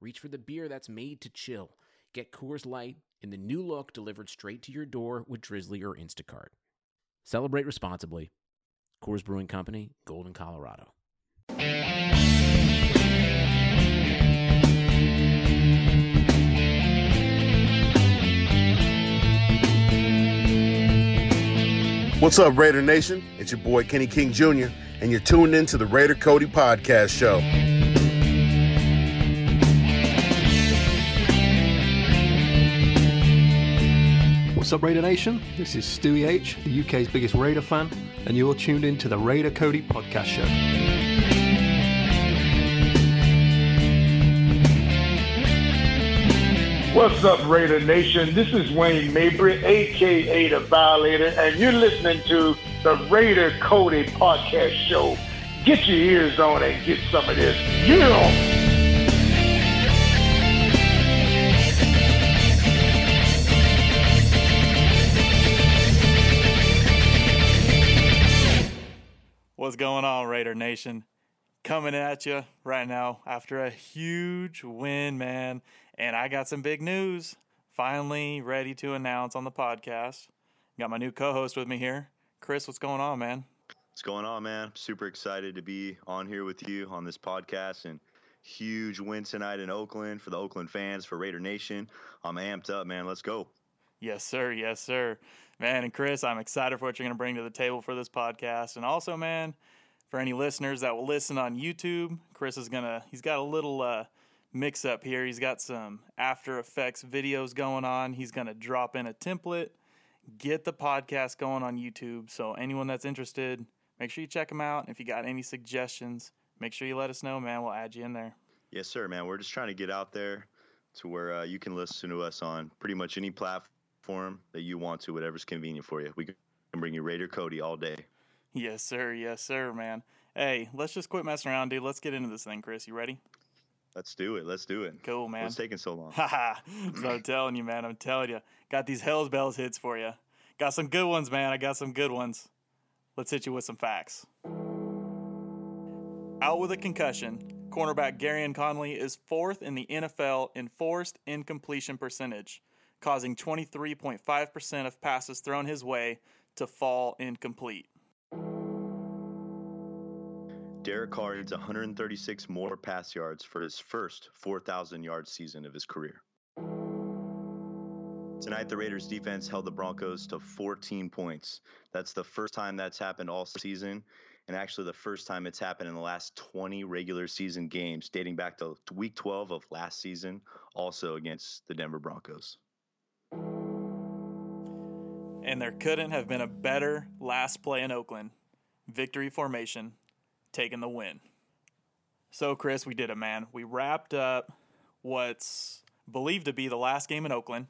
reach for the beer that's made to chill. Get Coors Light in the new look delivered straight to your door with Drizly or Instacart. Celebrate responsibly. Coors Brewing Company, Golden, Colorado. What's up, Raider Nation? It's your boy Kenny King Jr., and you're tuned in to the Raider Cody Podcast Show. What's up, Raider Nation? This is Stewie H, the UK's biggest Raider fan, and you're tuned in to the Raider Cody Podcast Show. What's up, Raider Nation? This is Wayne Mabry, aka The Violator, and you're listening to the Raider Cody Podcast Show. Get your ears on and get some of this. Yeah! What's going on, Raider Nation? Coming at you right now after a huge win, man. And I got some big news finally ready to announce on the podcast. Got my new co host with me here. Chris, what's going on, man? What's going on, man? Super excited to be on here with you on this podcast and huge win tonight in Oakland for the Oakland fans, for Raider Nation. I'm amped up, man. Let's go. Yes, sir. Yes, sir. Man, and Chris, I'm excited for what you're going to bring to the table for this podcast. And also, man, for any listeners that will listen on YouTube, Chris is going to, he's got a little uh, mix up here. He's got some After Effects videos going on. He's going to drop in a template, get the podcast going on YouTube. So, anyone that's interested, make sure you check them out. If you got any suggestions, make sure you let us know, man. We'll add you in there. Yes, sir, man. We're just trying to get out there to where uh, you can listen to us on pretty much any platform that you want to, whatever's convenient for you. We can bring you Raider Cody all day. Yes, sir. Yes, sir, man. Hey, let's just quit messing around, dude. Let's get into this thing, Chris. You ready? Let's do it. Let's do it. Cool, man. What's taking so long? Haha. so I'm telling you, man. I'm telling you. Got these Hells Bells hits for you. Got some good ones, man. I got some good ones. Let's hit you with some facts. Out with a concussion, cornerback Gareon Conley is fourth in the NFL in forced incompletion percentage, causing 23.5% of passes thrown his way to fall incomplete. Derek Carr needs 136 more pass yards for his first 4,000 yard season of his career. Tonight, the Raiders defense held the Broncos to 14 points. That's the first time that's happened all season, and actually the first time it's happened in the last 20 regular season games, dating back to week 12 of last season, also against the Denver Broncos. And there couldn't have been a better last play in Oakland. Victory formation, taking the win. So, Chris, we did it, man. We wrapped up what's believed to be the last game in Oakland.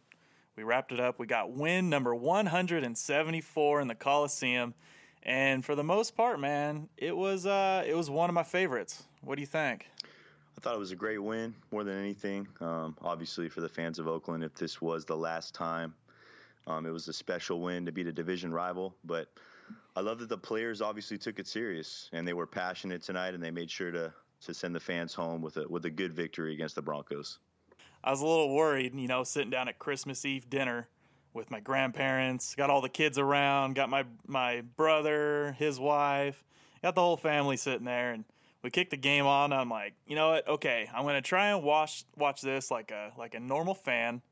We wrapped it up. We got win number 174 in the Coliseum. And for the most part, man, it was uh, it was one of my favorites. What do you think? I thought it was a great win more than anything. Um, obviously, for the fans of Oakland, if this was the last time, um, it was a special win to beat a division rival. But I love that the players obviously took it serious and they were passionate tonight and they made sure to to send the fans home with a with a good victory against the Broncos. I was a little worried, you know, sitting down at Christmas Eve dinner with my grandparents, got all the kids around, got my my brother, his wife, got the whole family sitting there and we kicked the game on. I'm like, you know what? Okay, I'm gonna try and watch watch this like a like a normal fan,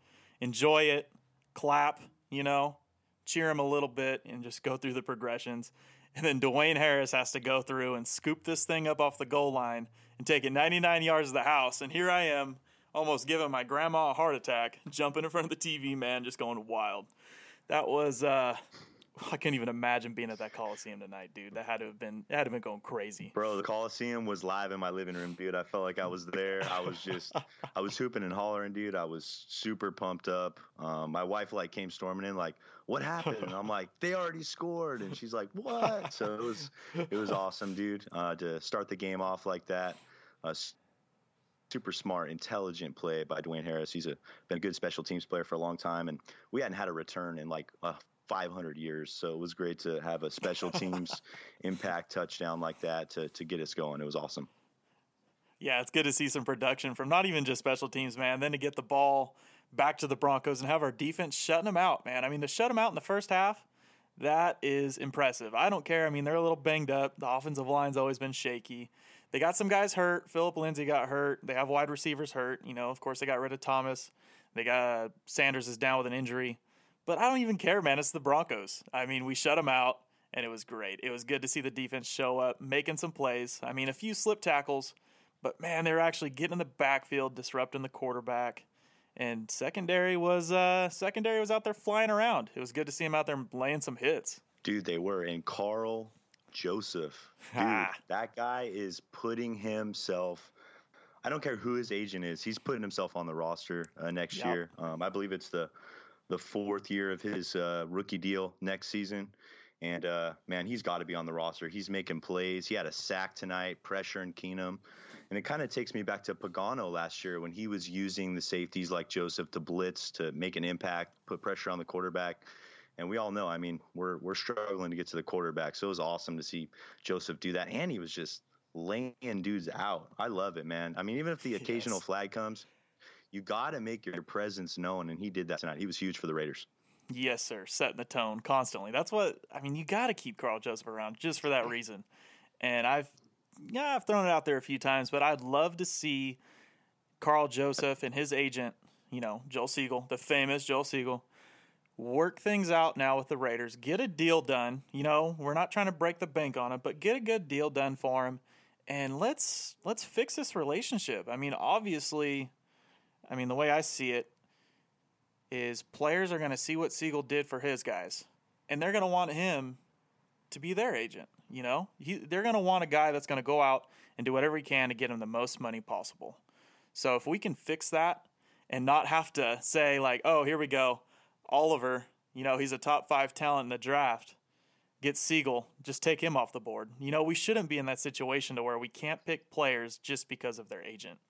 enjoy it, clap, you know, cheer him a little bit, and just go through the progressions. And then Dwayne Harris has to go through and scoop this thing up off the goal line and take it 99 yards of the house. And here I am, almost giving my grandma a heart attack, jumping in front of the TV, man, just going wild. That was uh, I can't even imagine being at that Coliseum tonight, dude. That had to have been, it had to have been going crazy. Bro, the Coliseum was live in my living room, dude. I felt like I was there. I was just, I was hooping and hollering, dude. I was super pumped up. Um, my wife like came storming in, like, "What happened?" And I'm like, "They already scored," and she's like, "What?" So it was, it was awesome, dude, uh, to start the game off like that. Uh, super smart, intelligent play by Dwayne Harris. He's a, been a good special teams player for a long time, and we hadn't had a return in like a 500 years. So it was great to have a special teams impact touchdown like that to, to get us going. It was awesome. Yeah, it's good to see some production from not even just special teams, man. Then to get the ball back to the Broncos and have our defense shutting them out, man. I mean, to shut them out in the first half, that is impressive. I don't care. I mean, they're a little banged up. The offensive line's always been shaky. They got some guys hurt. Phillip Lindsay got hurt. They have wide receivers hurt. You know, of course, they got rid of Thomas. They got uh, Sanders is down with an injury. But I don't even care, man. It's the Broncos. I mean, we shut them out, and it was great. It was good to see the defense show up, making some plays. I mean, a few slip tackles, but man, they're actually getting in the backfield, disrupting the quarterback. And secondary was uh, secondary was out there flying around. It was good to see him out there laying some hits. Dude, they were. And Karl Joseph, dude, that guy is putting himself. I don't care who his agent is. He's putting himself on the roster uh, next yep. year. Um, I believe it's the the fourth year of his uh, rookie deal next season. And uh, man, he's got to be on the roster. He's making plays. He had a sack tonight, pressure in Keenum. And it kind of takes me back to Pagano last year when he was using the safeties like Joseph to blitz to make an impact, put pressure on the quarterback. And we all know, I mean, we're we're struggling to get to the quarterback. So it was awesome to see Joseph do that. And he was just laying dudes out. I love it, man. I mean, even if the occasional yes. flag comes, you got to make your presence known, and he did that tonight. He was huge for the Raiders. Yes, sir. Setting the tone constantly. That's what I mean. You got to keep Karl Joseph around just for that reason. And I've yeah, I've thrown it out there a few times, but I'd love to see Karl Joseph and his agent, you know, Joel Segal, the famous Joel Segal, work things out now with the Raiders. Get a deal done. You know, we're not trying to break the bank on it, but get a good deal done for him, and let's let's fix this relationship. I mean, obviously I mean, the way I see it is players are going to see what Segal did for his guys, and they're going to want him to be their agent. You know, he, they're going to want a guy that's going to go out and do whatever he can to get him the most money possible. So if we can fix that and not have to say like, "Oh, here we go, Oliver," you know, he's a top five talent in the draft. Get Segal, just take him off the board. You know, we shouldn't be in that situation to where we can't pick players just because of their agent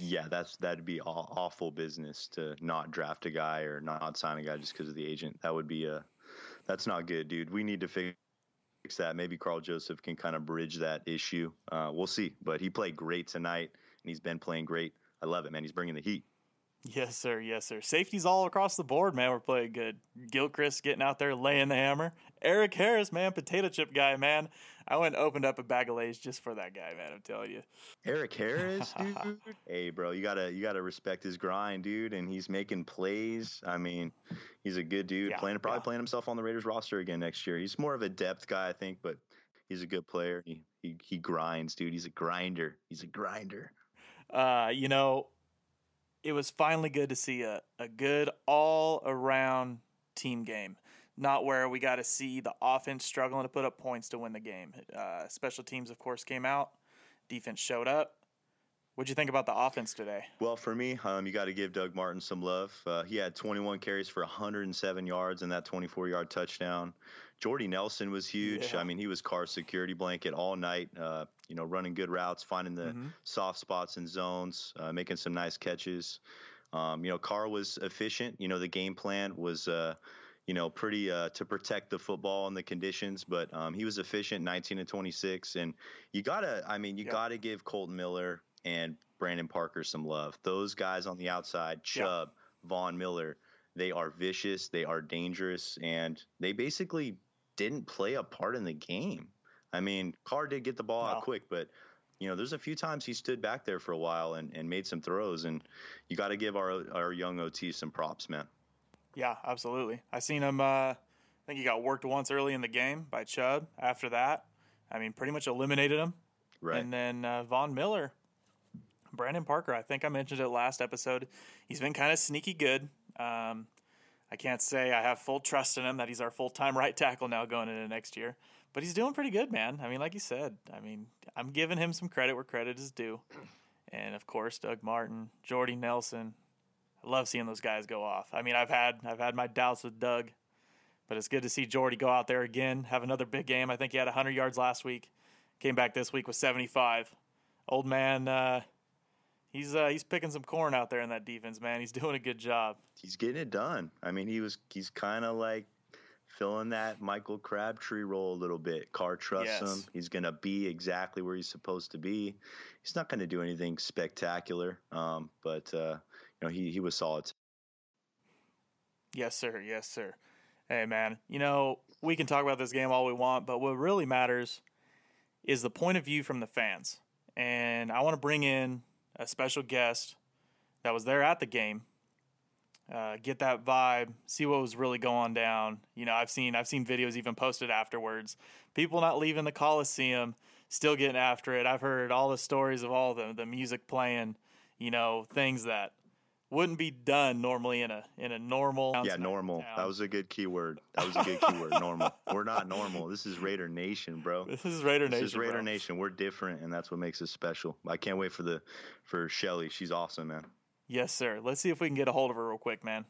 yeah, that's that'd be awful business to not draft a guy or not sign a guy just because of the agent. That would be a that's not good, dude. We need to fix that. Maybe Karl Joseph can kind of bridge that issue. Uh, we'll see. But he played great tonight, and he's been playing great. I love it, man. He's bringing the heat. Yes, sir. Yes, sir. Safeties all across the board, man. We're playing good. Gilchrist getting out there laying the hammer. Erik Harris, man, potato chip guy, man. I went and opened up a bag of Lay's just for that guy, man. I'm telling you. Erik Harris, dude. hey, bro, you gotta you gotta respect his grind, dude. And he's making plays. I mean, he's a good dude. Yeah, playing probably yeah. playing himself on the Raiders roster again next year. He's more of a depth guy, I think, but he's a good player. He he he grinds, dude. He's a grinder. He's a grinder. Uh, you know, it was finally good to see a, a good all around team game not where we got to see the offense struggling to put up points to win the game. Uh, special teams, of course, came out. Defense showed up. What'd you think about the offense today? Well, for me, um, you got to give Doug Martin some love. Uh, he had 21 carries for 107 yards and that 24 yard touchdown. Jordy Nelson was huge. Yeah. I mean, he was Carr's security blanket all night. Uh, you know, running good routes, finding the mm-hmm. soft spots and zones, uh, making some nice catches. Um, you know, Carr was efficient. You know, the game plan was uh, you know, pretty uh, to protect the football and the conditions. But um, he was efficient, 19 and 26. And you gotta, I mean, you yep. gotta give Kolton Miller and Brandon Parker some love. Those guys on the outside, Chubb, yep. Von Miller, they are vicious, they are dangerous, and they basically didn't play a part in the game. I mean, Carr did get the ball no. out quick, but you know, there's a few times he stood back there for a while and, and made some throws, and you got to give our our young OT some props, man. Yeah, absolutely. I seen him. Uh, I think he got worked once early in the game by Chubb. After that, I mean, pretty much eliminated him. Right. And then uh, Von Miller, Brandon Parker. I think I mentioned it last episode. He's been kind of sneaky good. Um, I can't say I have full trust in him that he's our full time right tackle now going into next year, but he's doing pretty good, man. I mean, like you said, I mean, I'm giving him some credit where credit is due. And of course, Doug Martin, Jordy Nelson. I love seeing those guys go off. I mean, I've had I've had my doubts with Doug, but it's good to see Jordy go out there again, have another big game. I think he had 100 yards last week, came back this week with 75. Old man, uh, he's uh, he's picking some corn out there in that defense, man. He's doing a good job. He's getting it done. I mean, he was he's kind of like filling that Michael Crabtree role a little bit. Carr trusts Yes. him. He's going to be exactly where he's supposed to be. He's not going to do anything spectacular, um, but uh, you know he he was solid. Yes, sir. Yes, sir. Hey, man, you know, we can talk about this game all we want, but what really matters is the point of view from the fans. And I want to bring in a special guest that was there at the game. Uh, get that vibe, see what was really going down. You know, I've seen I've seen videos even posted afterwards. People not leaving the Coliseum, still getting after it. I've heard all the stories of all the the music playing. You know, things that wouldn't be done normally in a in a normal Yeah, normal. That was a good keyword. That was a good keyword. Normal. We're not normal. This is Raider Nation, bro. this is Raider Nation. This is Raider bro. Nation. We're different, and that's what makes us special. I can't wait for the for Shelly. She's awesome, man. Yes, sir. Let's see if we can get a hold of her real quick, man.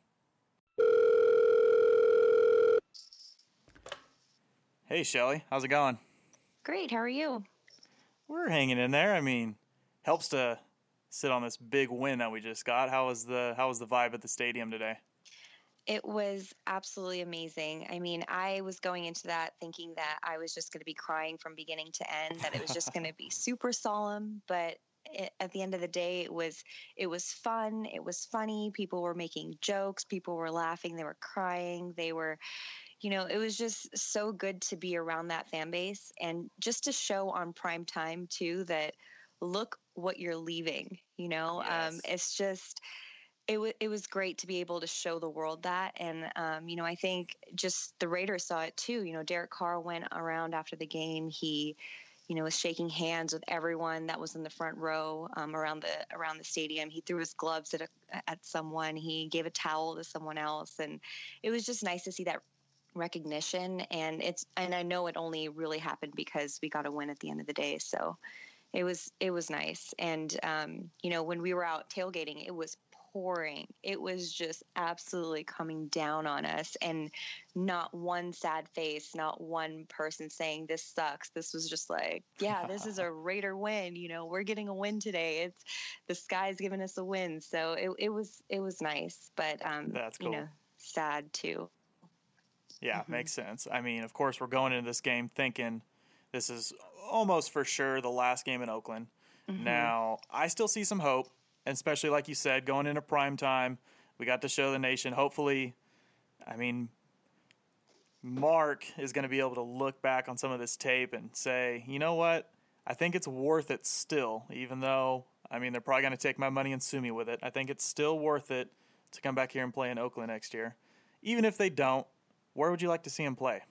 Hey, Shelly, how's it going? Great. How are you? We're hanging in there. I mean, helps to sit on this big win that we just got. How was the how was the vibe at the stadium today? It was absolutely amazing. I mean, I was going into that thinking that I was just going to be crying from beginning to end, that it was just going to be super solemn, but it, at the end of the day it was it was fun, it was funny, people were making jokes, people were laughing, they were crying, they were you know, it was just so good to be around that fan base and just to show on prime time too that look what you're leaving, you know? Um it's just it, w- it was great to be able to show the world that. And, um, you know, I think just the Raiders saw it too. You know, Derek Carr went around after the game. He, you know, was shaking hands with everyone that was in the front row um, around the around the stadium. He threw his gloves at a, at someone. He gave a towel to someone else, and it was just nice to see that recognition. And it's and I know it only really happened because we got a win at the end of the day. So it was it was nice. And um, you know, when we were out tailgating, it was pouring. It was just absolutely coming down on us, and not one sad face, not one person saying this sucks. This was just like, yeah, this is a Raider win. You know, we're getting a win today. It's the sky's giving us a win. So it, it was it was nice, but um, That's you know, sad too. Yeah, Mhm. makes sense. I mean, of course, we're going into this game thinking this is almost for sure the last game in Oakland. Mhm. Now, I still see some hope, and especially like you said, going into prime time, we got to show the nation. Hopefully, I mean, Mark is going to be able to look back on some of this tape and say, you know what? I think it's worth it still, even though, I mean, they're probably going to take my money and sue me with it. I think it's still worth it to come back here and play in Oakland next year. Even if they don't, where would you like to see him play?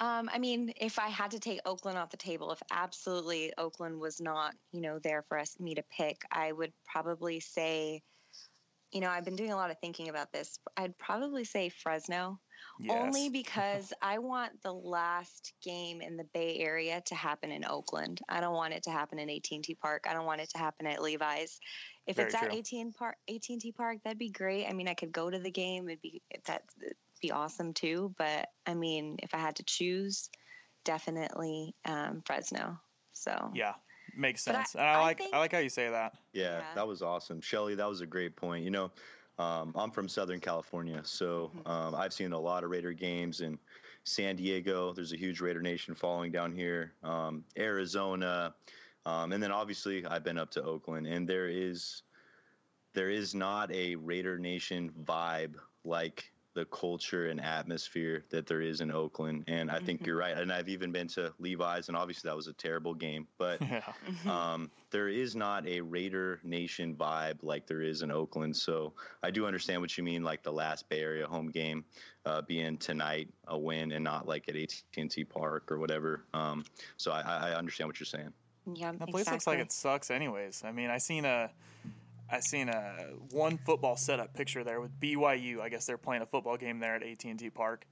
Um, I mean, if I had to take Oakland off the table, if absolutely Oakland was not, you know, there for us me to pick, I would probably say, you know, I've been doing a lot of thinking about this. I'd probably say Fresno, only because I want the last game in the Bay Area to happen in Oakland. I don't want it to happen in AT&T Park. I don't want it to happen at Levi's. If Very it's at true. AT&T Park, AT&T Park, that'd be great. I mean, I could go to the game. It'd be that be awesome too. But I mean, if I had to choose, definitely um, Fresno. So Yeah, makes But I- sense. and I I like think- I like how you say that. Yeah, Yeah. that was awesome, Shelly. That was a great point. You know, um, I'm from Southern California, so um, I've seen a lot of Raider games in San Diego. There's a huge Raider Nation following down here. Um, Arizona, um, and then obviously I've been up to Oakland, and there is there is not a Raider Nation vibe like the culture and atmosphere that there is in Oakland. And I think Mhm. you're right. And I've even been to Levi's, and obviously that was a terrible game, but Yeah. um, there is not a Raider Nation vibe like there is in Oakland. So I do understand what you mean, like the last Bay Area home game uh, being tonight a win and not like at AT&T Park or whatever. Um, so I, I I understand what you're saying. yeah, The place looks like it sucks anyways. I mean, I seen a I seen a one football setup picture there with BYU. I guess they're playing a football game there at AT and T Park,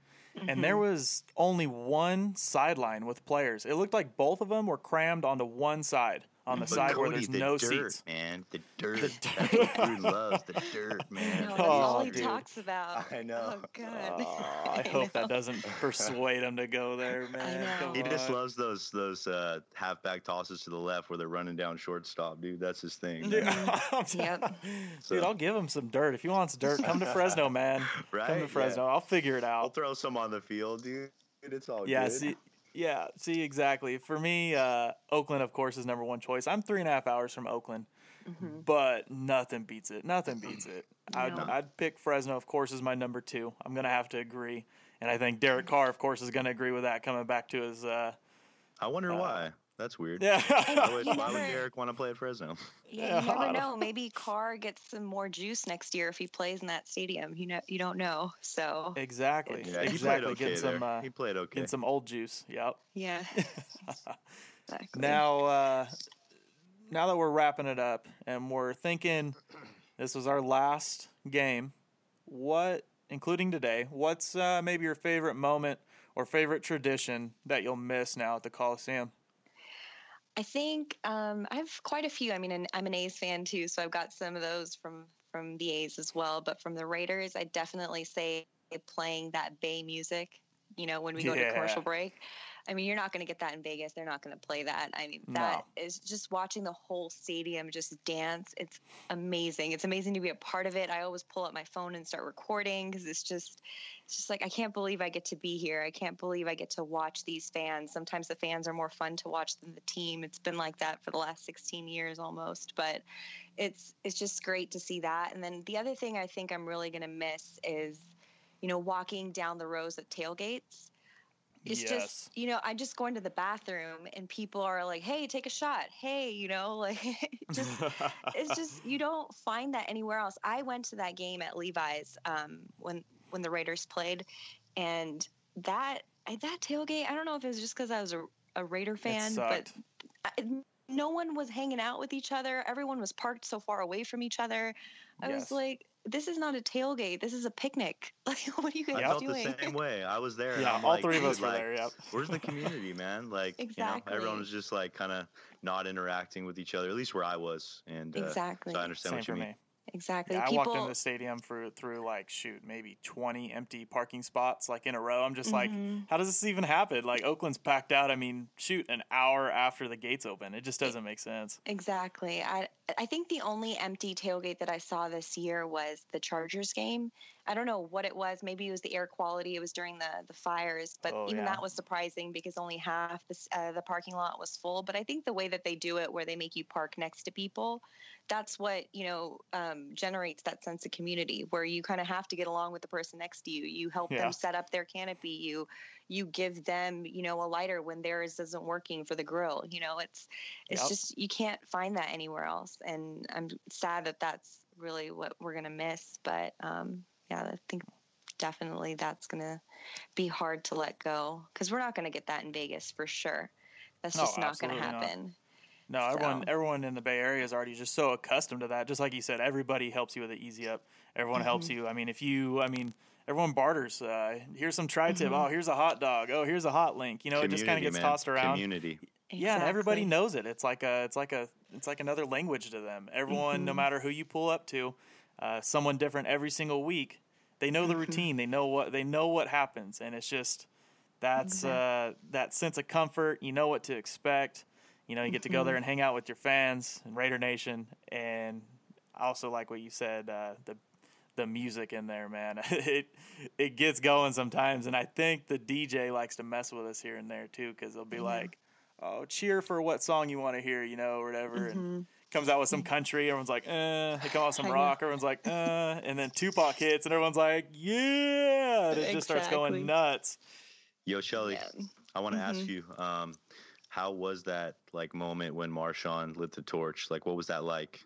and there mm-hmm. was only one sideline with players. It looked like both of them were crammed onto one side, on the But side where there's the no dirt, seats. man. The dirt. That's what Drew loves. The dirt, No, man. that's all Oh, he dude. talks about. I know. Oh God. Oh, I I hope that doesn't persuade him to go there, man. know. Come He just loves those those uh, halfback tosses to the left where they're running down shortstop, dude. That's his thing. Dude. I'm telling- Yep. So- Dude, I'll give him some dirt. If he wants dirt, come to Fresno, man. right. Come Right? to Yeah. Fresno. I'll figure it out. I'll throw some on the field, dude. It's all Yeah, good. see, yeah, see, exactly. For me, uh, Oakland, of course, is number one choice. I'm three and a half hours from Oakland, Mhm. but nothing beats it. Nothing beats it. I'd, I'd pick Fresno, of course, as my number two. I'm gonna have to agree, and I think Derek Carr, of course, is gonna agree with that. Coming back to his, uh, I wonder Uh, why. That's weird. yeah, Why would, You why would never- Derek want to play at Fresno? Yeah, you I never don't- know. Maybe Carr gets some more juice next year if he plays in that stadium. You know, you don't know. So exactly, Yeah, he exactly. played okay getting there. some, uh, he played okay. getting some old juice. Yep. yeah. exactly. Now, uh, now that we're wrapping it up and we're thinking this was our last game, what, including today, what's uh, maybe your favorite moment or favorite tradition that you'll miss now at the Coliseum? I think um, I have quite a few. I mean, I'm an A's fan too, so I've got some of those from from the A's as well. But from the Raiders, I definitely say playing that Bay music. You know, when we go to commercial break. I mean, you're not going to get that in Vegas. They're not going to play that. I mean, No. that is just watching the whole stadium just dance. It's amazing. It's amazing to be a part of it. I always pull up my phone and start recording because it's just, it's just like I can't believe I get to be here. I can't believe I get to watch these fans. Sometimes the fans are more fun to watch than the team. It's been like that for the last 16 years almost, but it's it's just great to see that. And then the other thing I think I'm really going to miss is, you know, walking down the rows at tailgates. It's Yes. just, you know, I'm just going to the bathroom and people are like, "Hey, take a shot." Hey, you know, like just it's just you don't find that anywhere else. I went to that game at Levi's um, when when the Raiders played, and that that tailgate. I don't know if it was just because I was a, a Raider fan, but. I, no one was hanging out with each other. Everyone was parked so far away from each other. I Yes. was like, "This is not a tailgate. This is a picnic. Like, what are you guys I guys felt doing?" the same way. I was there. Yeah, all like, three of us were like, there, yep. Where's the community, man? Like, you know, Exactly. everyone was just like kind of not interacting with each other. At least where I was, and uh, Exactly. So I understand Same what you for mean. me. Exactly. Yeah, I People. walked into the stadium for through like shoot maybe 20 empty parking spots like in a row. I'm just like, Mhm. how does this even happen? Like Oakland's packed out. I mean, shoot, an hour after the gates open. It just doesn't make sense. Exactly. I I think the only empty tailgate that I saw this year was the Chargers game. I don't know what it was. Maybe it was the air quality. It was during the the fires, but Oh, even yeah. that was surprising because only half the uh, the parking lot was full. But I think the way that they do it, where they make you park next to people, that's what you know um, generates that sense of community, where you kind of have to get along with the person next to you. You help Yeah. them set up their canopy. You you give them you know a lighter when theirs isn't working for the grill. You know it's it's Yep. just you can't find that anywhere else and i'm sad that that's really what we're going to miss but um yeah i think definitely that's going to be hard to let go because we're not going to get that in vegas for sure that's No, just not going to absolutely not. happen No, everyone So- everyone in the Bay Area is already just so accustomed to that. Just like you said, everybody helps you with an easy up. Everyone helps Mm-hmm. you. I mean, if you, I mean, everyone barters. Uh, here's some tri tip. Mm-hmm. Oh, here's a hot dog. Oh, here's a hot link. You know, it just kind of gets man. tossed around. Community. Yeah, and everybody knows it. It's like a, it's like a, it's like another language to them. Everyone, no Mhm. matter who you pull up to, uh, someone different every single week. They know the Mm-hmm. routine. They know what they know what happens, and it's just that's uh, that sense of comfort. You know what to expect. You know, you get to go there Mm-hmm. and hang out with your fans and Raider Nation, and I also like what you said. Uh, the the music in there, man. it it gets going sometimes, and I think the DJ likes to mess with us here and there too, because they'll be like, "Oh, cheer for what song you want to hear," you know, or whatever, and comes out with some country. Everyone's like, "Uh," they come out with some Mm-hmm. I know. rock. Everyone's like, "Uh," and then Tupac hits, and everyone's like, "Yeah!" And it just starts going nuts. Yo, Shelly, Yeah. I want to ask Mhm. you, um, how was that like moment when Marshawn lit the torch? Like, what was that like?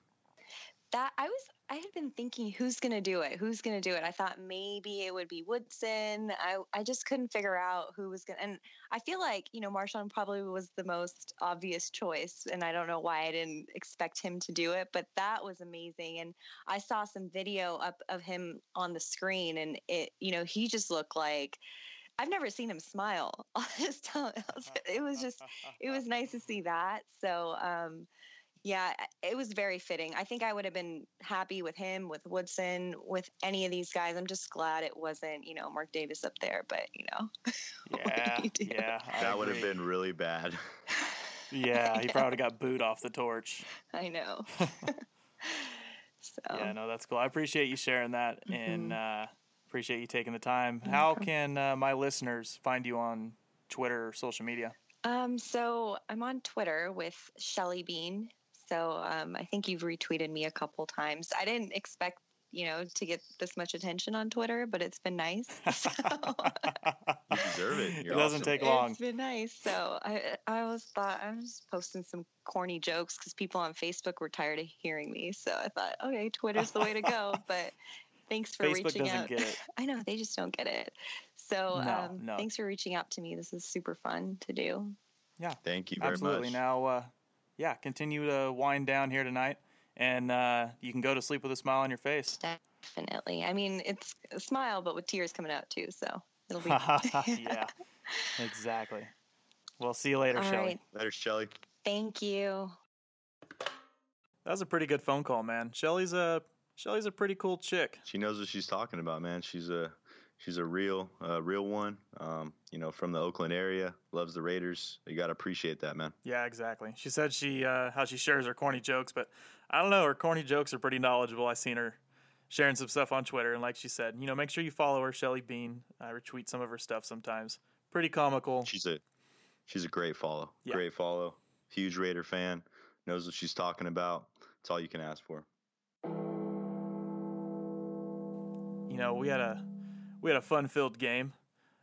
that I was I had been thinking who's going to do it? Who's going to do it? I thought maybe it would be Woodson. I I just couldn't figure out who was going to and I feel like, you know, Marshawn probably was the most obvious choice and I don't know why I didn't expect him to do it, but that was amazing and I saw some video up of him on the screen and it you know, he just looked like I've never seen him smile all this time. It was just, it was nice to see that. So, um, yeah, it was very fitting. I think I would have been happy with him, with Woodson, with any of these guys. I'm just glad it wasn't, you know, Mark Davis up there. But you know, yeah, you yeah, I that would have been really bad. yeah, he probably got booed off the torch. I know. so yeah, no, that's cool. I appreciate you sharing that, mm-hmm. and uh, appreciate you taking the time. How can uh, my listeners find you on Twitter or social media? Um, so I'm on Twitter with Shelly Bean, so um, I think you've retweeted me a couple times. I didn't expect you know to get this much attention on Twitter, but it's been nice. So. you deserve it. You're it doesn't awesome. take long. It's been nice. So I I always thought I was just posting some corny jokes because people on Facebook were tired of hearing me. So I thought, okay, Twitter's the way to go. But thanks for Facebook reaching out. I know they just don't get it. So no, um, no. thanks for reaching out to me. This is super fun to do. Yeah, thank you very Absolutely. much. Now, uh, yeah, continue to wind down here tonight, and uh, you can go to sleep with a smile on your face. Definitely. I mean, it's a smile, but with tears coming out too. So it'll be. yeah, exactly. We'll see you later, All Shelly. Right. Later, Shelly. Thank you. That was a pretty good phone call, man. Shelly's a Shelly's a pretty cool chick. She knows what she's talking about, man. She's a she's a real uh, real one. Um, you know, from the Oakland area, loves the Raiders. You got to appreciate that, man. Yeah, exactly. She said she uh, how she shares her corny jokes, but I don't know. Her corny jokes are pretty knowledgeable. I seen her sharing some stuff on Twitter, and like she said, you know, make sure you follow her, Shelly Bean. I retweet some of her stuff sometimes. Pretty comical. She's a she's a great follow. Yeah. Great follow. Huge Raider fan. Knows what she's talking about. It's all you can ask for. You know, we had a we had a fun filled game,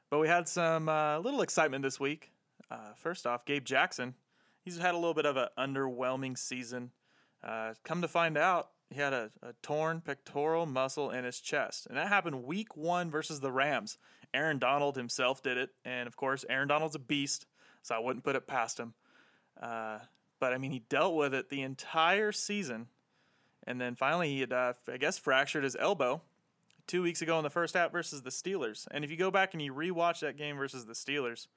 but we had some uh, little excitement this week. Uh, first off, Gabe Jackson, he's had a little bit of an underwhelming season. Uh, come to find out, he had a, a, torn pectoral muscle in his chest, and that happened week one versus the Rams. Aaron Donald himself did it, and of course, Aaron Donald's a beast, so I wouldn't put it past him. Uh, but I mean, he dealt with it the entire season, and then finally he had, uh, I guess, fractured his elbow two weeks ago in the first half versus the Steelers. And if you go back and you rewatch that game versus the Steelers,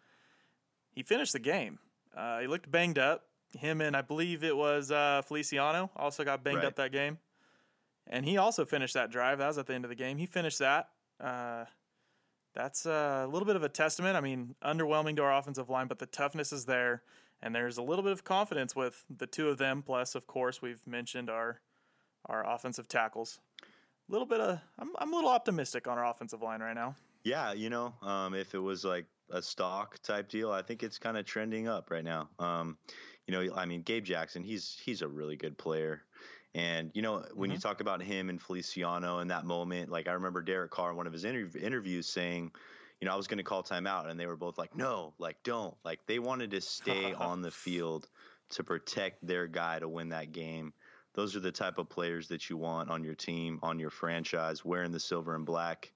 he finished the game. Uh, he looked banged up. Him and I believe it was uh, Feliciano also got banged right. up that game. And he also finished that drive. That was at the end of the game. He finished that. Uh, that's a little bit of a testament. I mean, underwhelming to our offensive line, but the toughness is there. And there's a little bit of confidence with the two of them. Plus, of course, we've mentioned our our offensive tackles little bit of I'm I'm a little optimistic on our offensive line right now. Yeah, you know, um, if it was like a stock type deal, I think it's kind of trending up right now. Um, you know, I mean, Gabe Jackson, he's he's a really good player. And you know, when mm-hmm. you talk about him and Feliciano in that moment, like I remember Derek Carr in one of his interv- interviews saying, you know, I was going to call timeout, and they were both like, "No, like don't." Like they wanted to stay on the field to protect their guy to win that game those are the type of players that you want on your team, on your franchise, wearing the silver and black,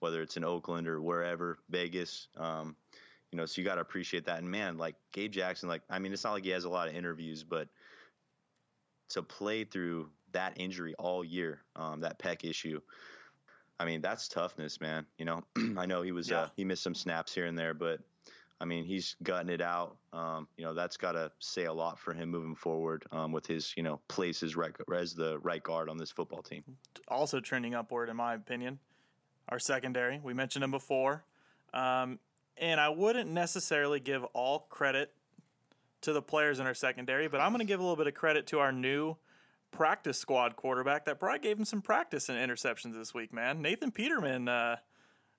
whether it's in Oakland or wherever, Vegas. Um, you know, so you got to appreciate that. And man, like Gabe Jackson, like I mean, it's not like he has a lot of interviews, but to play through that injury all year, um, that pec issue. I mean, that's toughness, man. You know, I know he was yeah. uh, he missed some snaps here and there, but I mean, he's gutting it out. Um, you know, that's got to say a lot for him moving forward um, with his, you know, place as, as the right guard on this football team. Also trending upward, in my opinion, our secondary. We mentioned him before. Um, and I wouldn't necessarily give all credit to the players in our secondary, but I'm going to give a little bit of credit to our new practice squad quarterback that probably gave him some practice and interceptions this week, man. Nathan Peterman. Uh,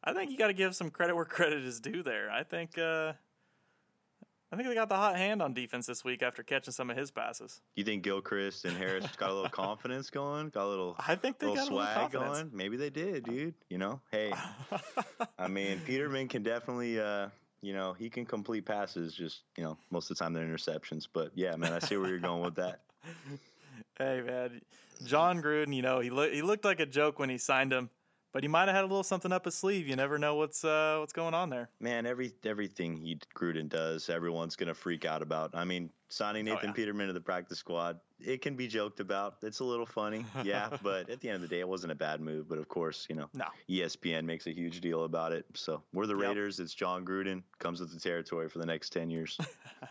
I think you got to give some credit where credit is due. There, I think. Uh, I think they got the hot hand on defense this week after catching some of his passes. You think Gilchrist and Harris got a little confidence going? Got a little, I think they little got swag going. Maybe they did, dude. You know, hey, I mean, Peterman can definitely, uh, you know, he can complete passes. Just you know, most of the time they're interceptions. But yeah, man, I see where you're going with that. Hey man, John Gruden. You know he lo- he looked like a joke when he signed him, but he might have had a little something up his sleeve. You never know what's uh, what's going on there. Man, every everything he Gruden does, everyone's gonna freak out about. I mean, signing Oh, Nathan yeah. Peterman to the practice squad, it can be joked about. It's a little funny, yeah. but at the end of the day, it wasn't a bad move. But of course, you know, No. ESPN makes a huge deal about it. So we're the Yep. Raiders. It's John Gruden comes with the territory for the next ten years.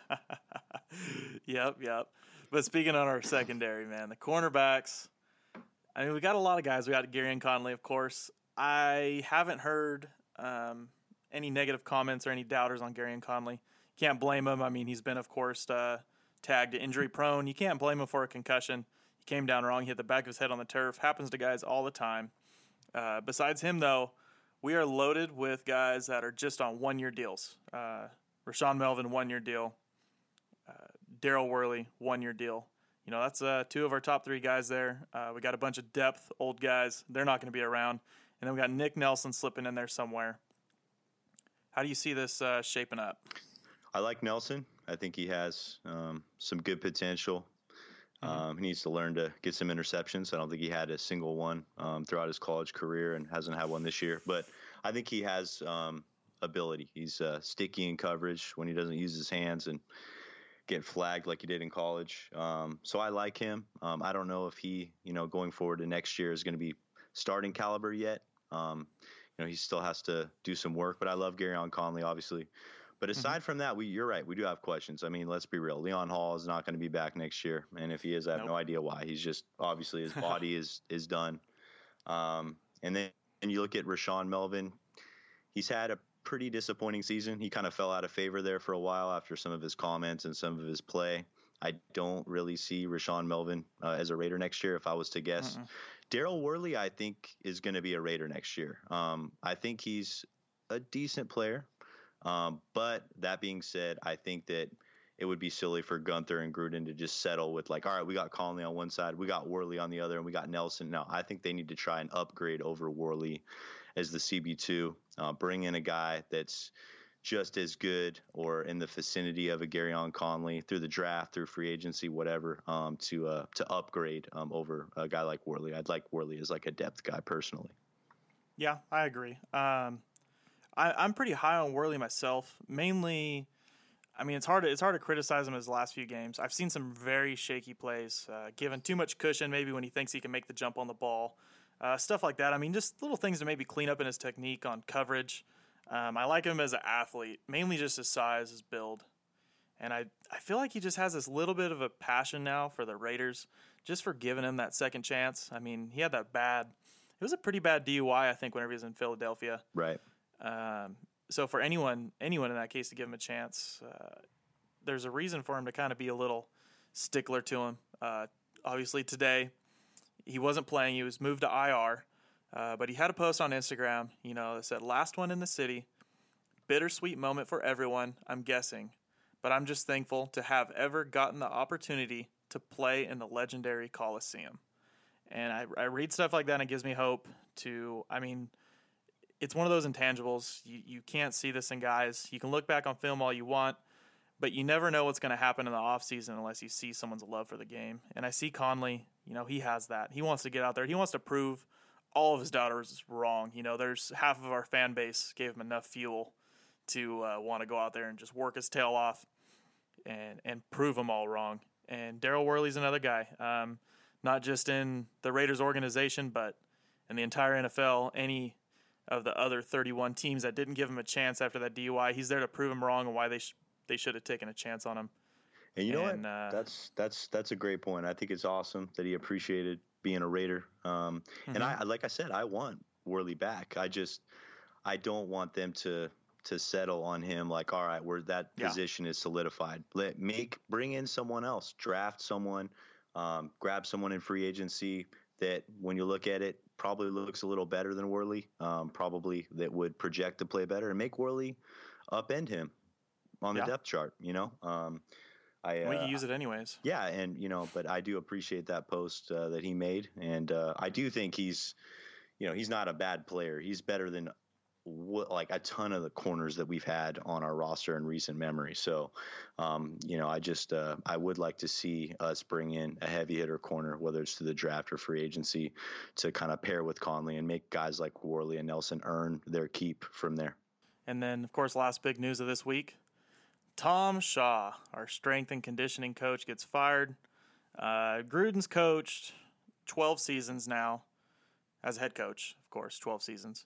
yep, yep. But speaking on our secondary, man, the cornerbacks. I mean, we got a lot of guys. We got Gareon Conley, of course. I haven't heard um, any negative comments or any doubters on Gareon Conley. Can't blame him. I mean, he's been, of course, uh, tagged injury prone. You can't blame him for a concussion. He came down wrong. He hit the back of his head on the turf. Happens to guys all the time. Uh, besides him, though, we are loaded with guys that are just on one year deals. Uh, Rashaan Melvin, one year deal. Uh, Daryl Worley, one year deal. You know, that's uh, two of our top three guys there. Uh, we got a bunch of depth, old guys. They're not going to be around. And then we got Nick Nelson slipping in there somewhere. How do you see this uh, shaping up? I like Nelson. I think he has um, some good potential. Um, he needs to learn to get some interceptions. I don't think he had a single one um, throughout his college career and hasn't had one this year. But I think he has um, ability. He's uh, sticky in coverage when he doesn't use his hands and get flagged like he did in college. Um, so I like him. Um, I don't know if he, you know, going forward to next year is going to be starting caliber yet. Um, you know, he still has to do some work. But I love Gareon Conley, obviously. But aside from that, we you're right. We do have questions. I mean, let's be real. Leon Hall is not going to be back next year, and if he is, I have Nope. no idea why. He's just obviously his body is is done. Um, and then and you look at Rashaan Melvin. He's had a pretty disappointing season. He kind of fell out of favor there for a while after some of his comments and some of his play. I don't really see Rashaan Melvin uh, as a Raider next year. If I was to guess, Daryl Worley, I think, is going to be a Raider next year. Um, I think he's a decent player. Um, but that being said, I think that it would be silly for Guenther and Gruden to just settle with like, all right, we got Conley on one side, we got Worley on the other, and we got Nelson. No, I think they need to try and upgrade over Worley as the CB2. Uh, bring in a guy that's just as good or in the vicinity of a Gareon Conley through the draft, through free agency, whatever, um, to uh, to upgrade um, over a guy like Worley. I'd like Worley as like a depth guy personally. Yeah, I agree. Um, I, I'm pretty high on Worley myself. Mainly, I mean, it's hard to it's hard to criticize him his last few games. I've seen some very shaky plays, uh, given too much cushion, maybe when he thinks he can make the jump on the ball, uh, stuff like that. I mean, just little things to maybe clean up in his technique on coverage. Um, I like him as an athlete, mainly just his size, his build, and I I feel like he just has this little bit of a passion now for the Raiders, just for giving him that second chance. I mean, he had that bad. It was a pretty bad DUI, I think, whenever he was in Philadelphia. Right. Um, so for anyone, anyone in that case to give him a chance, uh, there's a reason for him to kind of be a little stickler to him. Uh, obviously today, he wasn't playing; he was moved to IR. Uh, but he had a post on Instagram, you know, that said, "Last one in the city, bittersweet moment for everyone." I'm guessing, but I'm just thankful to have ever gotten the opportunity to play in the legendary Coliseum. And I, I read stuff like that, and it gives me hope. To, I mean, it's one of those intangibles. You you can't see this in guys. You can look back on film all you want, but you never know what's going to happen in the offseason unless you see someone's love for the game. And I see Conley, you know, he has that. He wants to get out there. He wants to prove all of his doubters wrong. You know, there's half of our fan base gave him enough fuel to uh, want to go out there and just work his tail off and and prove them all wrong. And Daryl Worley's another guy, um, not just in the Raiders organization, but in the entire NFL. Any of the other 31 teams that didn't give him a chance after that DUI, he's there to prove him wrong and why they sh- they should have taken a chance on him. And you know And, what? uh, that's that's that's a great point. I think it's awesome that he appreciated being a Raider. Um, And I, like I said, I want Worley back. I just I don't want them to to settle on him. Like, all right, where that Yeah. position is solidified. Let make bring in someone else, draft someone, um, grab someone in free agency that when you look at it probably looks a little better than Worley. Um, probably that would project to play better and make Worley upend him on the Yeah. depth chart. You know. Um, I, we uh, can use it anyways. yeah, and you know, but I do appreciate that post uh, that he made, and uh, I do think he's, you know, he's not a bad player. He's better than what, like a ton of the corners that we've had on our roster in recent memory. So, um, you know, I just uh, I would like to see us bring in a heavy hitter corner, whether it's to the draft or free agency, to kind of pair with Conley and make guys like Worley and Nelson earn their keep from there. And then, of course, last big news of this week: Tom Shaw, our strength and conditioning coach, gets fired. Uh, Gruden's coached 12 seasons now as head coach, of course, 12 seasons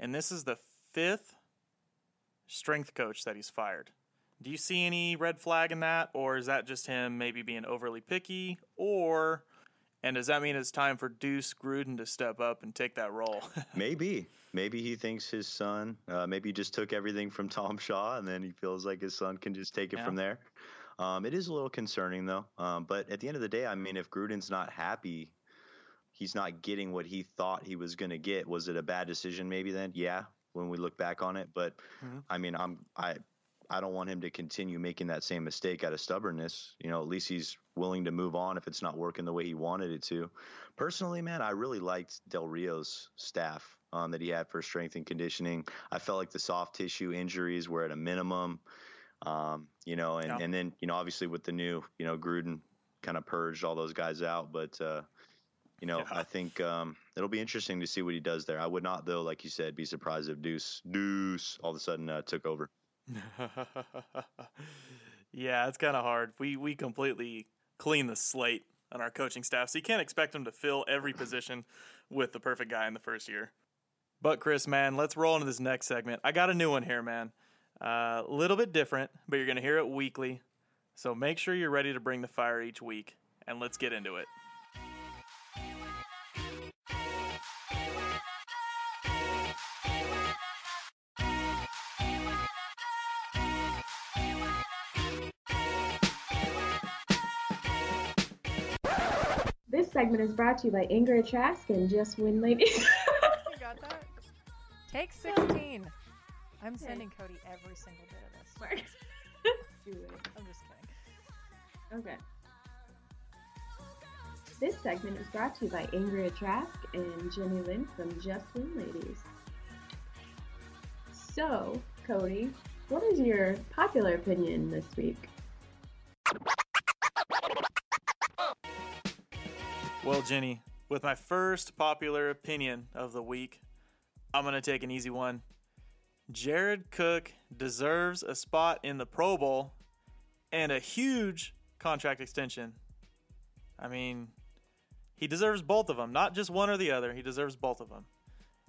and this is the fifth strength coach that he's fired. Do you see any red flag in that, or is that just him maybe being overly picky, or and does that mean it's time for Deuce Gruden to step up and take that role? maybe, maybe he thinks his son, uh, maybe he just took everything from Tom Shaw, and then he feels like his son can just take it yeah. from there. Um, it is a little concerning though, um, but at the end of the day, I mean, if Gruden's not happy he's not getting what he thought he was going to get. Was it a bad decision maybe then? Yeah, when we look back on it, but mm-hmm. I mean, I'm I I don't want him to continue making that same mistake out of stubbornness. You know, at least he's willing to move on if it's not working the way he wanted it to. Personally, man, I really liked Del Rio's staff um, that he had for strength and conditioning. I felt like the soft tissue injuries were at a minimum. Um, you know, and, yeah. and then, you know, obviously with the new, you know, Gruden kind of purged all those guys out, but, uh, you know, yeah. I think um, it'll be interesting to see what he does there. I would not, though, like you said, be surprised if Deuce Deuce all of a sudden uh, took over. yeah, it's kind of hard. We we completely clean the slate on our coaching staff, so you can't expect them to fill every position with the perfect guy in the first year. But Chris, man, let's roll into this next segment. I got a new one here, man. A uh, little bit different, but you're gonna hear it weekly. So make sure you're ready to bring the fire each week, and let's get into it. Segment is brought to you by Ingrid Trask and Just Win Ladies. you got that? Take 16. I'm sending Cody every single bit of this. Mark. I'm just kidding. Okay. This segment is brought to you by Ingrid Trask and Jenny Lynn from Just Win Ladies. So, Cody, what is your popular opinion this week? Well, Jenny, with my first popular opinion of the week, I'm going to take an easy one. Jared Cook deserves a spot in the Pro Bowl and a huge contract extension. I mean, he deserves both of them, not just one or the other. He deserves both of them.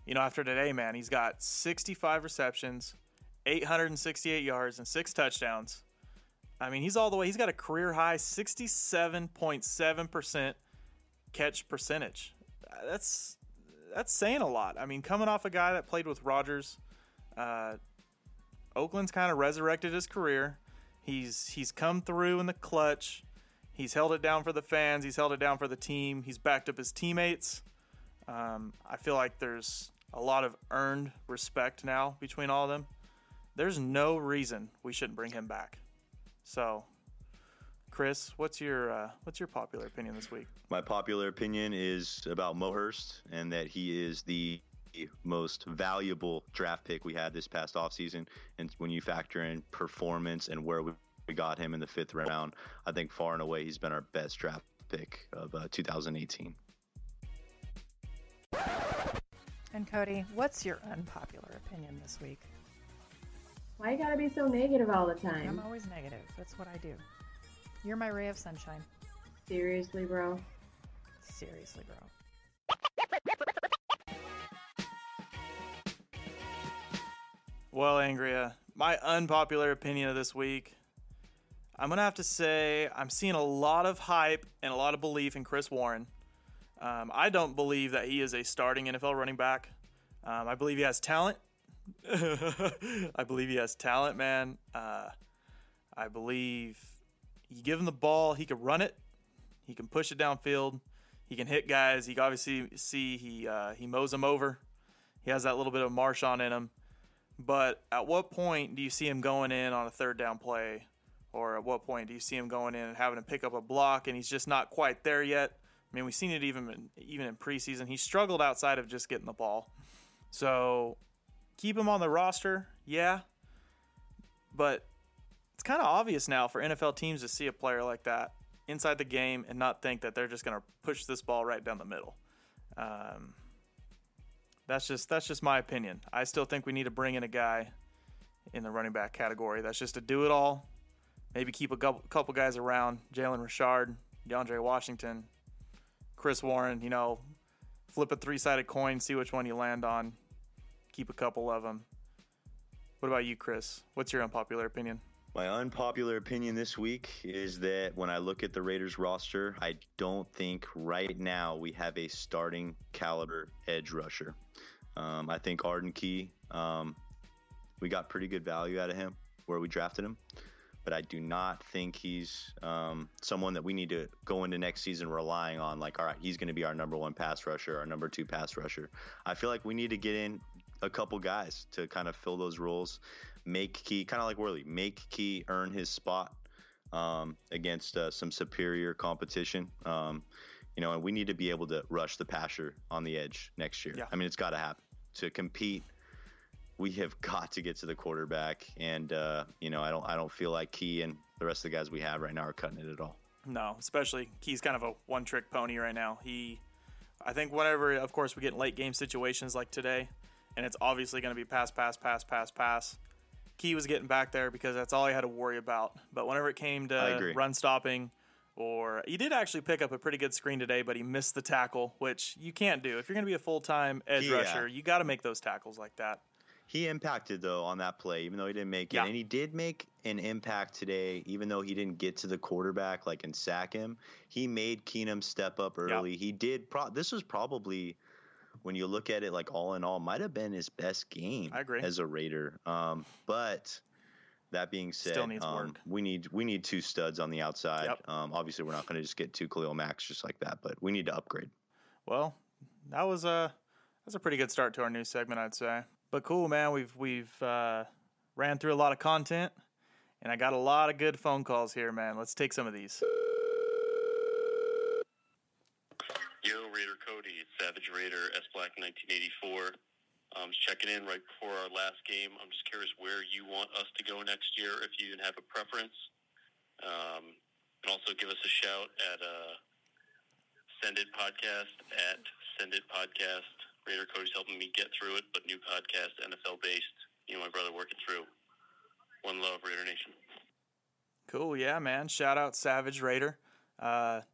You know, after today, man, he's got 65 receptions, 868 yards, and six touchdowns. I mean, he's all the way. He's got a career high 67.7% catch percentage. That's that's saying a lot. I mean, coming off a guy that played with Rodgers, uh, Oakland's kind of resurrected his career. He's he's come through in the clutch. He's held it down for the fans. He's held it down for the team. He's backed up his teammates. Um, I feel like there's a lot of earned respect now between all of them. There's no reason we shouldn't bring him back. So Chris, what's your uh, what's your popular opinion this week? My popular opinion is about Mo Hurst and that he is the most valuable draft pick we had this past offseason. And when you factor in performance and where we got him in the fifth round, I think far and away he's been our best draft pick of uh, 2018. And Cody, what's your unpopular opinion this week? Why you gotta be so negative all the time? I'm always negative. That's what I do. You're my ray of sunshine. Seriously, bro. Seriously, bro. Well, Ingrid, my unpopular opinion of this week, I'm going to have to say I'm seeing a lot of hype and a lot of belief in Chris Warren. Um, I don't believe that he is a starting NFL running back. Um, I believe he has talent. I believe he has talent, man. Uh, I believe you give him the ball, he can run it, he can push it downfield, he can hit guys. You obviously see he uh, he mows them over. He has that little bit of Marshawn in him. But at what point do you see him going in on a third down play? Or at what point do you see him going in and having to pick up a block and he's just not quite there yet? I mean, we've seen it even in, even in preseason. He struggled outside of just getting the ball. So keep him on the roster, yeah. But it's kind of obvious now for NFL teams to see a player like that inside the game and not think that they're just going to push this ball right down the middle. Um, that's just that's just my opinion. I still think we need to bring in a guy in the running back category. That's just to do it all. Maybe keep a couple, guys around. Jalen Richard, DeAndre Washington, Chris Warren. You know, flip a three-sided coin, see which one you land on. Keep a couple of them. What about you, Chris? What's your unpopular opinion? My unpopular opinion this week is that when I look at the Raiders roster, I don't think right now we have a starting caliber edge rusher. Um, I think Arden Key, um, we got pretty good value out of him where we drafted him, but I do not think he's um, someone that we need to go into next season relying on. Like, all right, he's going to be our number one pass rusher, our number two pass rusher. I feel like we need to get in a couple guys to kind of fill those roles make Key kind of like Worley, make Key earn his spot um, against uh, some superior competition. Um, you know, and we need to be able to rush the passer on the edge next year. Yeah. I mean, it's got to happen to compete. We have got to get to the quarterback, and uh, you know, I don't, I don't feel like Key and the rest of the guys we have right now are cutting it at all. No, especially Key's kind of a one-trick pony right now. He, I think, whenever, of course, we get in late game situations like today, and it's obviously going to be pass, pass, pass, pass, pass. Key was getting back there because that's all he had to worry about. But whenever it came to run stopping, or he did actually pick up a pretty good screen today, but he missed the tackle, which you can't do. If you're going to be a full time edge Yeah. rusher, you got to make those tackles like that. He impacted though on that play, even though he didn't make it, Yeah. and he did make an impact today, even though he didn't get to the quarterback like and sack him. He made Keenum step up early. He did. Pro- this was probably when you look at it, like all in all, might have been his best game. I agree. as a Raider. Um, but that being said, Still needs um, work. we need we need two studs on the outside. Yep. Um, obviously, we're not going to just get two Khalil Macks just like that, but we need to upgrade. Well, that was a that's a pretty good start to our new segment, I'd say. But cool, man. We've we've uh, ran through a lot of content, and I got a lot of good phone calls here, man. Let's take some of these. Yo, Raider Cody, it's Savage Raider, S Black 1984. I'm just checking in right before our last game. I'm just curious where you want us to go next year, if you have a preference. Um, and also give us a shout at uh, Send It Podcast at Send It Podcast. Raider Cody's helping me get through it, but new podcast, NFL based. You and my brother working through. One love, Raider Nation. Cool, yeah, man. Shout out Savage Raider. Uh,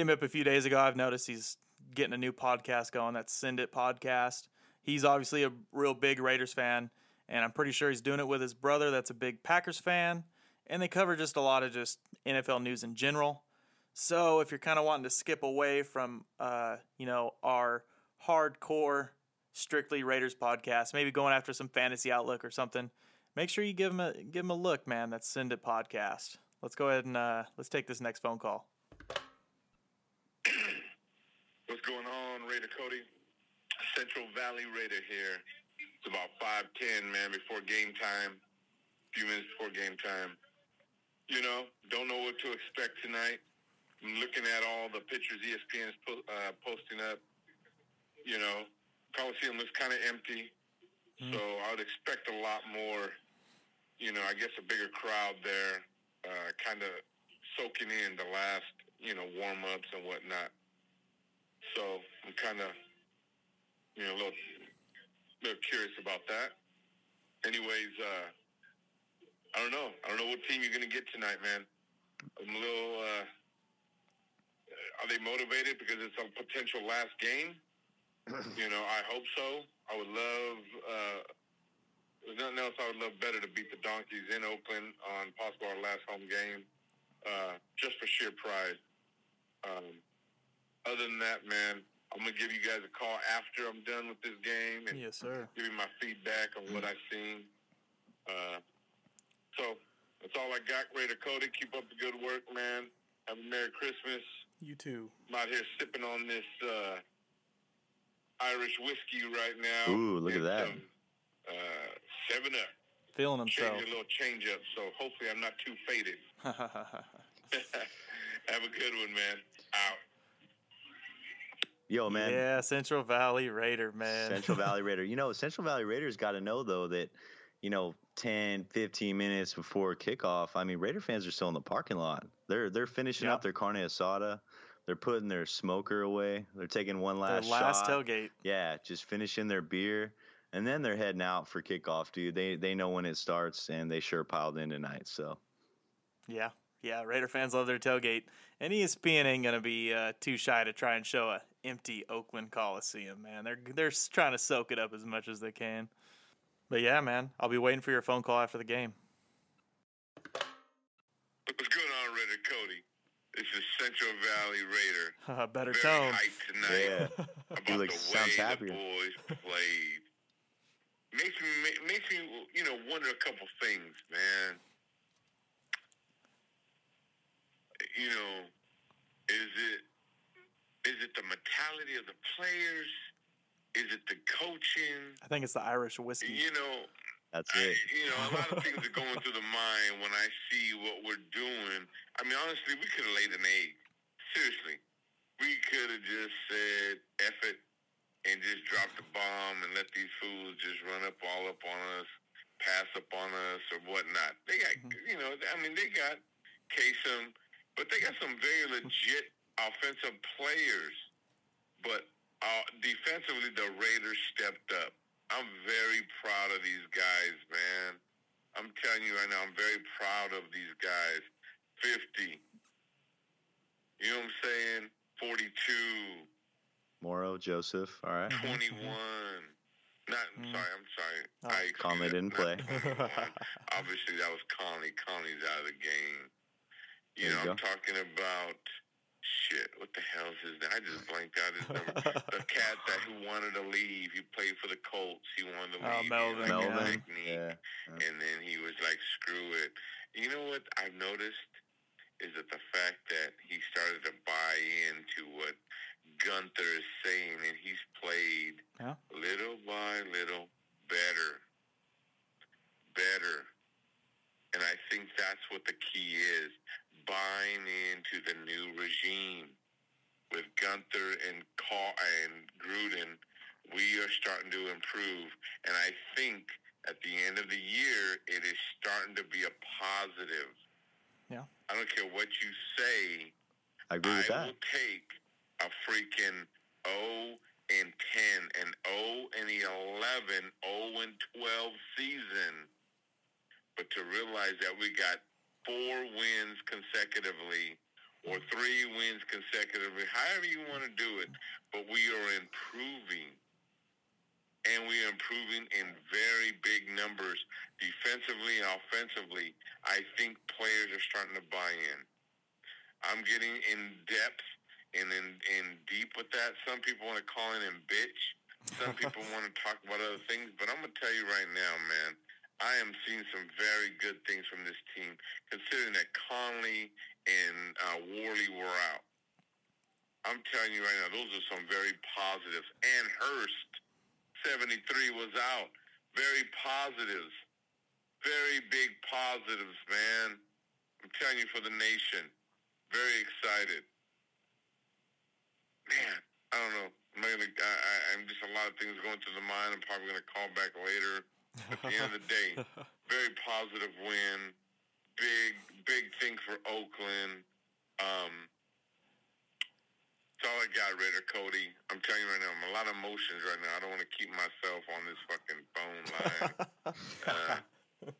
him up a few days ago. I've noticed he's getting a new podcast going. That's Send It Podcast. He's obviously a real big Raiders fan, and I'm pretty sure he's doing it with his brother. That's a big Packers fan, and they cover just a lot of just NFL news in general. So if you're kind of wanting to skip away from, uh, you know, our hardcore, strictly Raiders podcast, maybe going after some fantasy outlook or something, make sure you give him a give him a look, man. That's Send It Podcast. Let's go ahead and uh, let's take this next phone call. What's going on, Raider Cody? Central Valley Raider here. It's about 5:10, man, before game time. A few minutes before game time. You know, don't know what to expect tonight. I'm looking at all the pictures ESPN is po- uh, posting up. You know, Coliseum looks kind of empty, so I would expect a lot more. You know, I guess a bigger crowd there, uh, kind of soaking in the last, you know, warm ups and whatnot. So I'm kind of, you know, a little, little curious about that. Anyways, uh, I don't know. I don't know what team you're gonna get tonight, man. I'm a little. Uh, are they motivated because it's a potential last game? you know, I hope so. I would love. Uh, there's nothing else I would love better to beat the Donkeys in Oakland on possible our last home game, uh, just for sheer pride. Um, other than that, man, I'm gonna give you guys a call after I'm done with this game and Yes, sir. give you my feedback on what I've seen. Uh, so that's all I got, Raider Cody. Keep up the good work, man. Have a Merry Christmas. You too. I'm out here sipping on this uh, Irish whiskey right now. Ooh, look at and that. some, uh, Seven Up. Feeling himself. Change a little change up, so hopefully I'm not too faded. Have a good one, man. Out. Yo, man. Yeah, Central Valley Raider, man. Central Valley Raider. You know, Central Valley Raiders got to know though that you know 10, 15 minutes before kickoff. I mean, Raider fans are still in the parking lot. They're they're finishing Yep. up their carne asada. They're putting their smoker away. They're taking one Their last last shot. tailgate. Yeah, just finishing their beer, and then they're heading out for kickoff, dude. They they know when it starts, and they sure piled in tonight. So Yeah, yeah. Raider fans love their tailgate, and ESPN ain't gonna be uh, too shy to try and show a empty Oakland Coliseum. Man, they're they're trying to soak it up as much as they can. But yeah, man, I'll be waiting for your phone call after the game. What's going on, Raider Cody? This is Central Valley Raider. Better Very tone. hyped tonight yeah, about he looks the sounds way happier. the boys played. Makes me makes me you know wonder a couple things, man. You know, is it is it the mentality of the players? Is it the coaching? I think it's the Irish whiskey. You know, that's I, it. you know, a lot of things are going through the mind when I see what we're doing. I mean, honestly, we could have laid an egg. Seriously, we could have just said "eff it" and just dropped the bomb and let these fools just run up all up on us, pass up on us, or whatnot. They got, mm-hmm. you know, I mean, they got Kasem, but they got some very legit offensive players. But uh, defensively, the Raiders stepped up. I'm very proud of these guys, man. I'm telling you right now, I'm very proud of these guys. 50. You know what I'm saying? 42, Moro Joseph. All right. 21. Not, I'm sorry, I'm sorry. Oh. I didn't play. Obviously, that was Conley. Conley's out of the game. You There know, you I'm talking about shit. What the hell is his name? I just blanked out his number. the cat that who wanted to leave. He played for the Colts. He wanted to leave. Oh, leave. Melvin, like Melvin. technique. Yeah. And then he was like, screw it. You know what I've noticed is that the fact that he started to buy into what Guenther is saying and he's played Yeah. little by little better. Better. And I think that's what the key is buying into the new regime. With Guenther and Carr and Gruden, we are starting to improve. And I think at the end of the year, it is starting to be a positive. Yeah. I don't care what you say. I agree with I that. will take a freaking O and 10, and O and 11, 0 and 12 season. But to realize that we got four wins consecutively or three wins consecutively, however you want to do it, but we are improving. And we are improving in very big numbers, defensively and offensively. I think players are starting to buy in. I'm getting in depth and in, in deep with that. Some people want to call in and bitch. Some people want to talk about other things, but I'm gonna tell you right now, man. I am seeing some very good things from this team, considering that Conley and uh, Worley were out. I'm telling you right now, those are some very positives. And Hurst, 73, was out. Very positives. Very big positives, man. I'm telling you for the nation. Very excited. Man, I don't know. I'm gonna. I, I'm just a lot of things going through the mind. I'm probably gonna call back later. At the end of the day, very positive win. Big, big thing for Oakland. Um, that's all I got, Raider Cody. I'm telling you right now, I'm a lot of emotions right now. I don't want to keep myself on this fucking phone line. uh,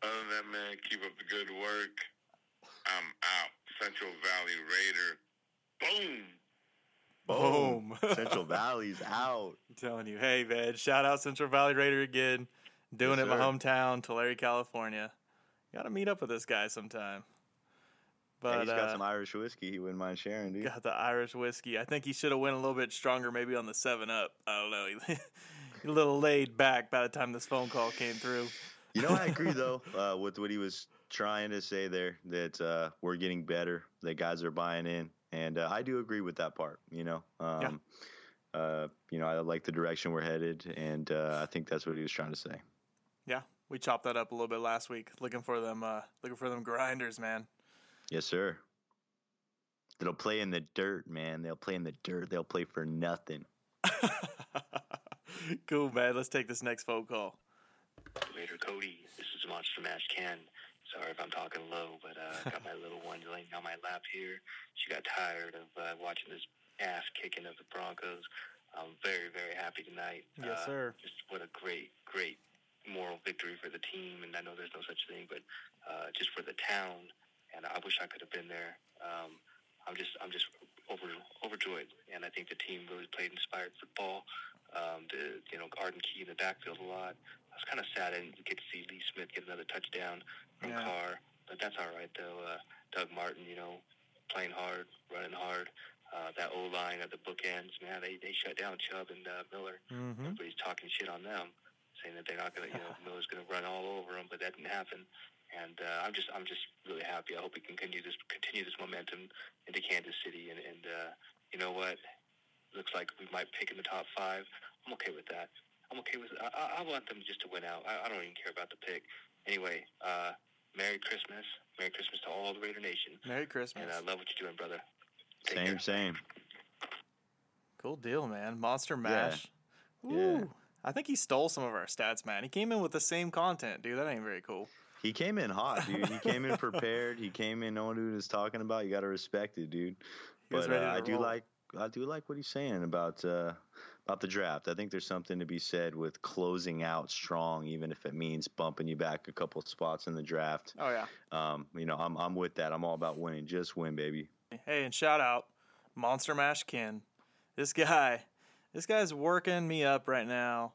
other than that, man, keep up the good work. I'm out. Central Valley Raider. Boom. Boom. Central Valley's out. I'm telling you, hey man, shout out Central Valley Raider again, doing Yes, it in my hometown, Tulare, California. Got to meet up with this guy sometime. Yeah, he's got uh, some Irish whiskey. He wouldn't mind sharing, dude. got the Irish whiskey. I think he should have went a little bit stronger, maybe on the Seven Up. I don't know. He, a little laid back by the time this phone call came through. You know, I agree though uh, with what he was trying to say there. That uh, we're getting better. That guys are buying in, and uh, I do agree with that part. You know, um, uh, you know, I like the direction we're headed, and uh, I think that's what he was trying to say. Yeah, we chopped that up a little bit last week, looking for them, uh, looking for them grinders, man. Yes, sir. They'll play in the dirt, man. They'll play in the dirt. They'll play for nothing. cool, man. Let's take this next phone call. Raider Cody, this is Monster Mash Ken. Sorry if I'm talking low, but uh, I got my little one laying on my lap here. She got tired of uh, watching this ass kicking of the Broncos. I'm very, very happy tonight. Yes, uh, sir. Just what a great, great moral victory for the team. And I know there's no such thing, but uh, just for the town. And I wish I could have been there. Um, I'm just, I'm just over, overjoyed. And I think the team really played inspired football. Um, the, you know, Arden Key in the backfield a lot. I was kind of sad I didn't get to see Lee Smith get another touchdown from Yeah. Carr, but that's all right though. Uh, Doug Martin, you know, playing hard, running hard. Uh, that O line at the bookends, man, they they shut down Chubb and uh, Miller. Mm-hmm. Everybody's talking shit on them, saying that they're not gonna, you know, Miller's gonna run all over them, but that didn't happen. And uh, I'm just I'm just really happy. I hope we can continue this continue this momentum into Kansas City. And, and uh, you know what? Looks like we might pick in the top five. I'm okay with that. I'm okay with. I, I- I want them just to win out. I, I don't even care about the pick. Anyway, uh, Merry Christmas. Merry Christmas to all the Raider Nation. Merry Christmas. And I love what you're doing, brother. Same, same. Cool deal, man. Monster Mash. Yeah. Ooh. I think he stole some of our stats, man. He came in with the same content, dude. That ain't very cool. He came in hot, dude. He came in prepared. He came in knowing what he was talking about. You got to respect it, dude. But uh, I do like I do like what he's saying about uh, about the draft. I think there's something to be said with closing out strong, even if it means bumping you back a couple spots in the draft. Oh yeah. Um, you know, I'm I'm with that. I'm all about winning. Just win, baby. Hey, and shout out Monster Mash Ken. This guy, this guy's working me up right now.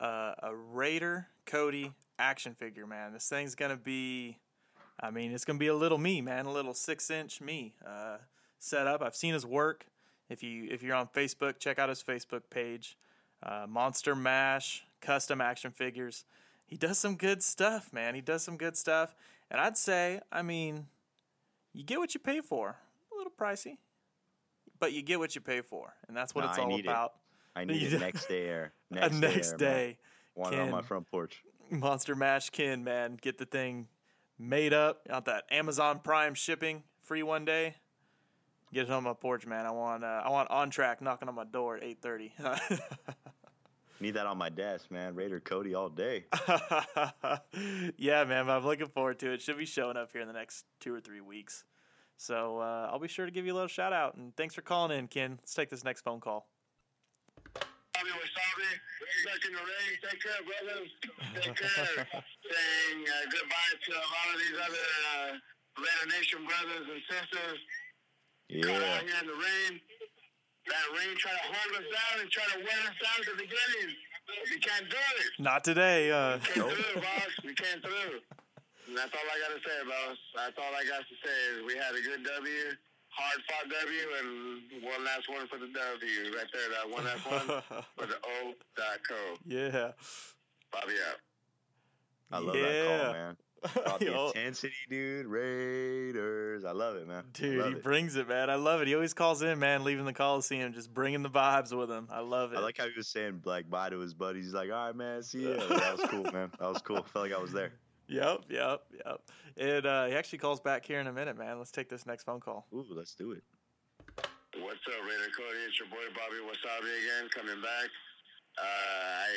Uh, a Raider Cody action figure, man. This thing's gonna be, I mean, it's gonna be a little me, man, a little six inch me uh, set up. I've seen his work. If you if you're on Facebook, check out his Facebook page. Uh, Monster Mash custom action figures. He does some good stuff, man. He does some good stuff, and I'd say, I mean, you get what you pay for. A little pricey, but you get what you pay for, and that's what Nah, it's all about. it. I need next day air. A Next, next day. day. It on my front porch. Monster Mash Ken, man, get the thing made up. Got that Amazon Prime shipping free one day. Get it on my porch, man. I want uh, I want on track knocking on my door at eight thirty. Need that on my desk, man. Raider Cody all day. yeah, man. I'm looking forward to it. Should be showing up here in the next two or three weeks. So uh, I'll be sure to give you a little shout out and thanks for calling in, Ken. Let's take this next phone call. Back in the ring. Take care, brothers. Take care. Saying uh, goodbye to a lot of these other uh, Raider Nation brothers and sisters. Caught Yeah. out here in the rain. That rain tried to hold us down and try to wear us down at the beginning. We can't do it. Not today. Uh, We came through, boss. We came through. And that's all I got to say, boss. That's all I got to say is we had a good W, hard fought W, and one last one for the W. Right there, that one last one for the O dot co. yeah. Bobby out. I love that call, man. About the intensity, dude. Raiders. I love it, man. Dude, he it. brings it, man. I love it. He always calls in, man, leaving the Coliseum, just bringing the vibes with him. I love it. I like how he was saying like bye to his buddies. He's like, all right, man, see ya. That was cool, man. That was cool. Felt like I was there. Yep, yep, yep. It uh, he actually calls back here in a minute, man. Let's take this next phone call. Ooh, let's do it. What's up, Raider Cody? It's your boy Bobby Wasabi again, coming back. Uh, I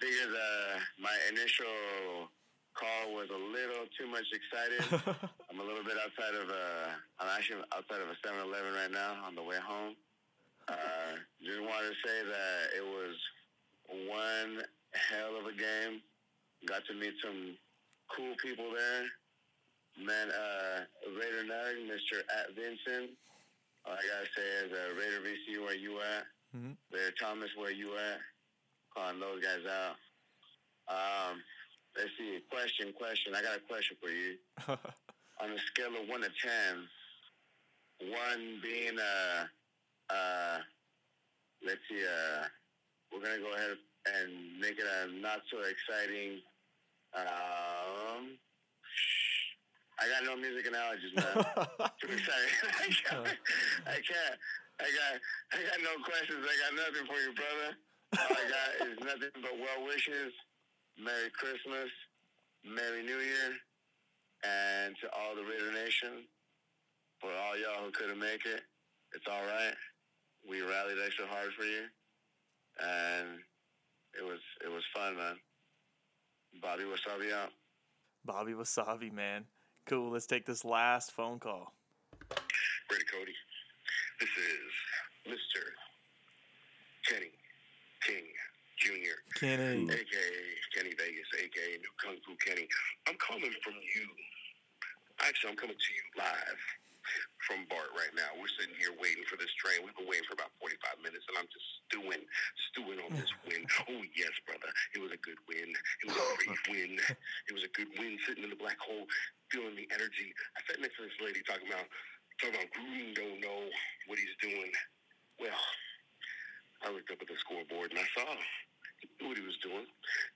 figured uh, my initial call was a little too much excited. I'm a little bit outside of uh, I'm actually outside of a 7-Eleven right now on the way home. Uh, just wanted to say that it was one hell of a game. Got to meet some cool people there. Met uh, Raider Nug, Mr. At Vincent. All I gotta say is uh, Raider VC, where you at? Mhm. Raider Thomas, where you at? Calling those guys out. Um, let's see. Question, question. I got a question for you. On a scale of one to ten, one being uh uh let's see uh we're gonna go ahead and make it a not so exciting um I got no music analogies, man. Too excited. I can't. I can't. I got. I got no questions. I got nothing for you, brother. All I got is nothing but well wishes. Merry Christmas, Merry New Year, and to all the Raider Nation, for all y'all who couldn't make it, it's all right. We rallied extra hard for you. and it was it was fun, man. Bobby Wasabi out. Bobby Wasabi, man. Cool. Let's take this last phone call. Brady Cody. This is Mr. Kenny King Jr. Kenny. AKA Kenny Vegas, AKA New Kung Fu Kenny. I'm coming from you. Actually, I'm coming to you live from BART right now. We're sitting here waiting for this train. We've been waiting for about 45 minutes, and I'm just stewing, stewing on this win. Oh, yes, brother. It was a good win. It was a great win. It was a good win sitting in the black hole, feeling the energy. I sat next to this lady talking about, talking about Gruden don't know what he's doing. Well, I looked up at the scoreboard and I saw he knew what he was doing.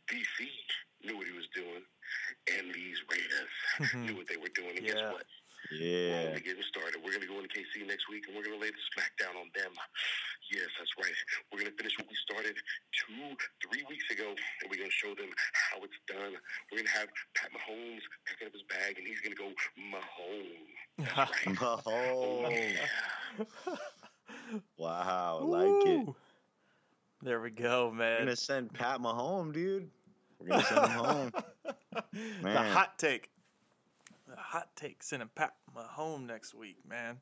DC knew what he was doing. And these Raiders mm-hmm. knew what they were doing. And guess what? We're Yeah. only getting started. We're going to go into KC next week and we're going to lay the smackdown on them. Yes, that's right. We're going to finish what we started two, three weeks ago, and we're going to show them how it's done. We're going to have Pat Mahomes packing up his bag, and he's going to go Mahomes. Mahomes. Wow, like it. There we go, We're man. gonna send Pat Mahomes, dude. We're gonna send him home. The Man. hot take. Hot take sending Pat my home next week, man.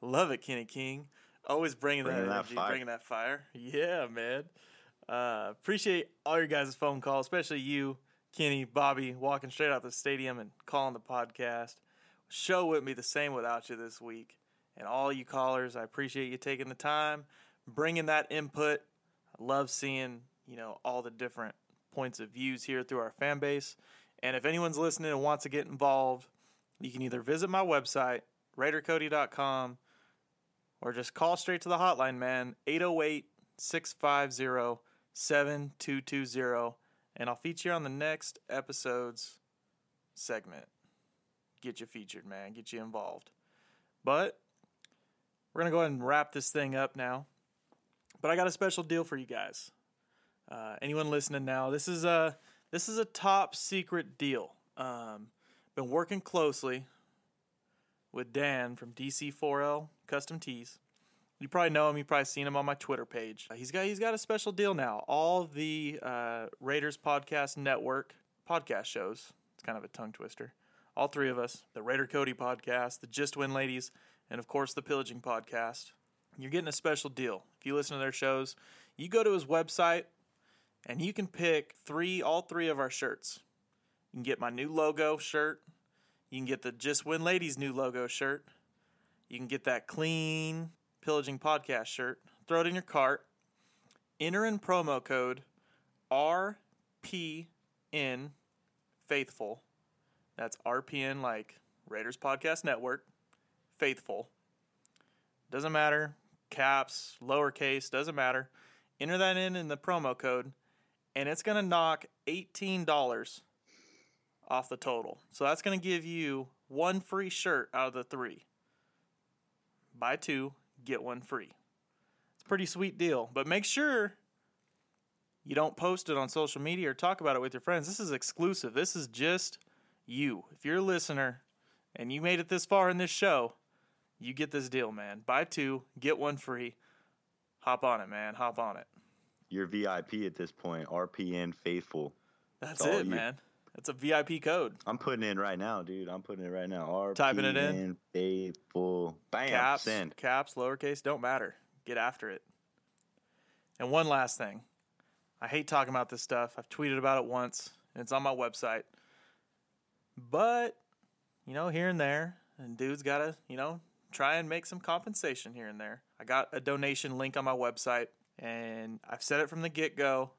Love it, Kenny King. Always bringing, Bringing that that energy, fire. bringing that fire. Yeah, man. Uh, appreciate all your guys' phone calls, especially you, Kenny, Bobby, walking straight out the stadium and calling the podcast. Show wouldn't be the same without you this week. And all you callers, I appreciate you taking the time, bringing that input. I love seeing, you know, all the different points of views here through our fan base. And if anyone's listening and wants to get involved, you can either visit my website, RaiderCody.com, or just call straight to the hotline, man, 808 650 7220, and I'll feature you on the next episode's segment. Get you featured, man, get you involved. But we're going to go ahead and wrap this thing up now. But I got a special deal for you guys. Uh, anyone listening now, this is a this is a top secret deal. Um, been working closely with Dan from DC4L Custom Tees. You probably know him. You probably seen him on my Twitter page. Uh, He's got he's got a special deal now. All the uh, Raiders Podcast Network podcast shows. It's kind of a tongue twister. All three of us, the Raider Cody podcast, the Just Win Ladies, and of course the Pillaging podcast. You're getting a special deal. If you listen to their shows, you go to his website and you can pick three, all three of our shirts. You can get my new logo shirt. You can get the Just Win Ladies new logo shirt. You can get that clean Pillaging Podcast shirt. Throw it in your cart. Enter in promo code RPN Faithful. That's RPN like Raiders Podcast Network. Faithful. Doesn't matter. Caps, lowercase, doesn't matter. Enter that in in the promo code, and it's going to knock $18 off the total. So that's going to give you one free shirt out of the three. Buy two, get one free. It's a pretty sweet deal, but make sure you don't post it on social media or talk about it with your friends. This is exclusive. This is just you. If you're a listener and you made it this far in this show, you get this deal, man. Buy two, get one free. Hop on it, man. Hop on it. You're VIP at this point. RPN faithful. That's all it, man. It's a VIP code. I'm putting it in right now, dude. I'm putting it right now. RPN Typing it in. faithful. Bam. caps, Send. caps, lowercase, don't matter. Get after it. And one last thing. I hate talking about this stuff. I've tweeted about it once, and it's on my website. But, you know, here and there, and dude's got to, you know, try and make some compensation here and there. I got a donation link on my website, and I've said it from the get go.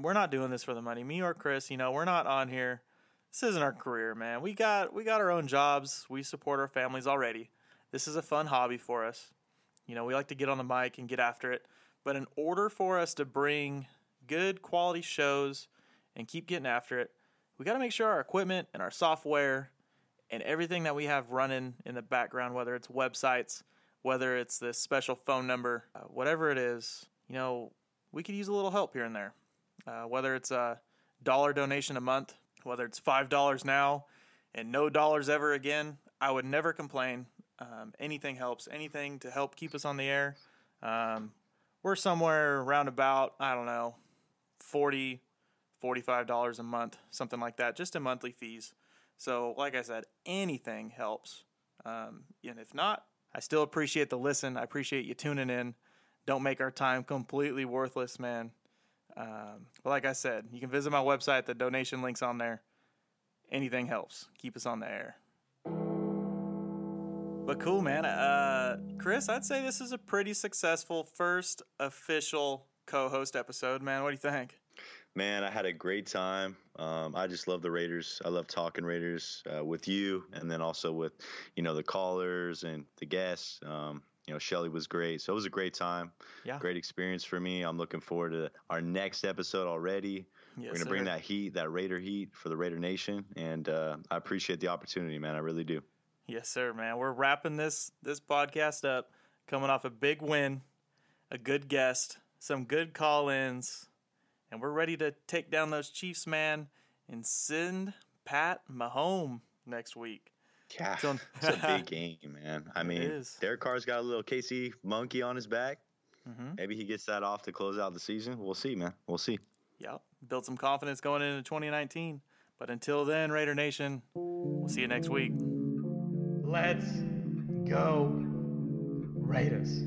We're not doing this for the money. Me or Chris, you know, we're not on here. This isn't our career, man. We got we got our own jobs. We support our families already. This is a fun hobby for us. You know, we like to get on the mic and get after it. But in order for us to bring good quality shows and keep getting after it, we got to make sure our equipment and our software and everything that we have running in the background, whether it's websites, whether it's this special phone number, uh, whatever it is, you know, we could use a little help here and there. Uh, whether it's a dollar donation a month, whether it's five dollars now and no dollars ever again, I would never complain. Um, anything helps. Anything to help keep us on the air. Um, we're somewhere around about I don't know, 40 $45 a month, something like that, just in monthly fees. So, like I said, anything helps. Um, and if not, I still appreciate the listen. I appreciate you tuning in. Don't make our time completely worthless, man. Um, but like I said, you can visit my website. The donation link's on there. Anything helps. Keep us on the air. But cool, man. Uh, Chris, I'd say this is a pretty successful first official co-host episode, man. What do you think? Man, I had a great time. Um, I just love the Raiders. I love talking Raiders uh, with you, and then also with, you know, the callers and the guests. Um, you know, Shelly was great. So it was a great time. Yeah. Great experience for me. I'm looking forward to our next episode already. Yes, We're going to bring that heat, that Raider heat for the Raider Nation. And uh, I appreciate the opportunity, man. I really do. Yes, sir, man. We're wrapping this this podcast up, coming off a big win, a good guest, some good call-ins, and we're ready to take down those Chiefs, man, and send Pat Mahome next week. Yeah, So- it's a big game, man. I mean. Derek Carr's got a little KC monkey on his back. Mhm. Maybe he gets that off to close out the season. We'll see, man. We'll see. Yep, build some confidence going into 2019. But until then, Raider Nation, we'll see you next week. Let's go Raiders.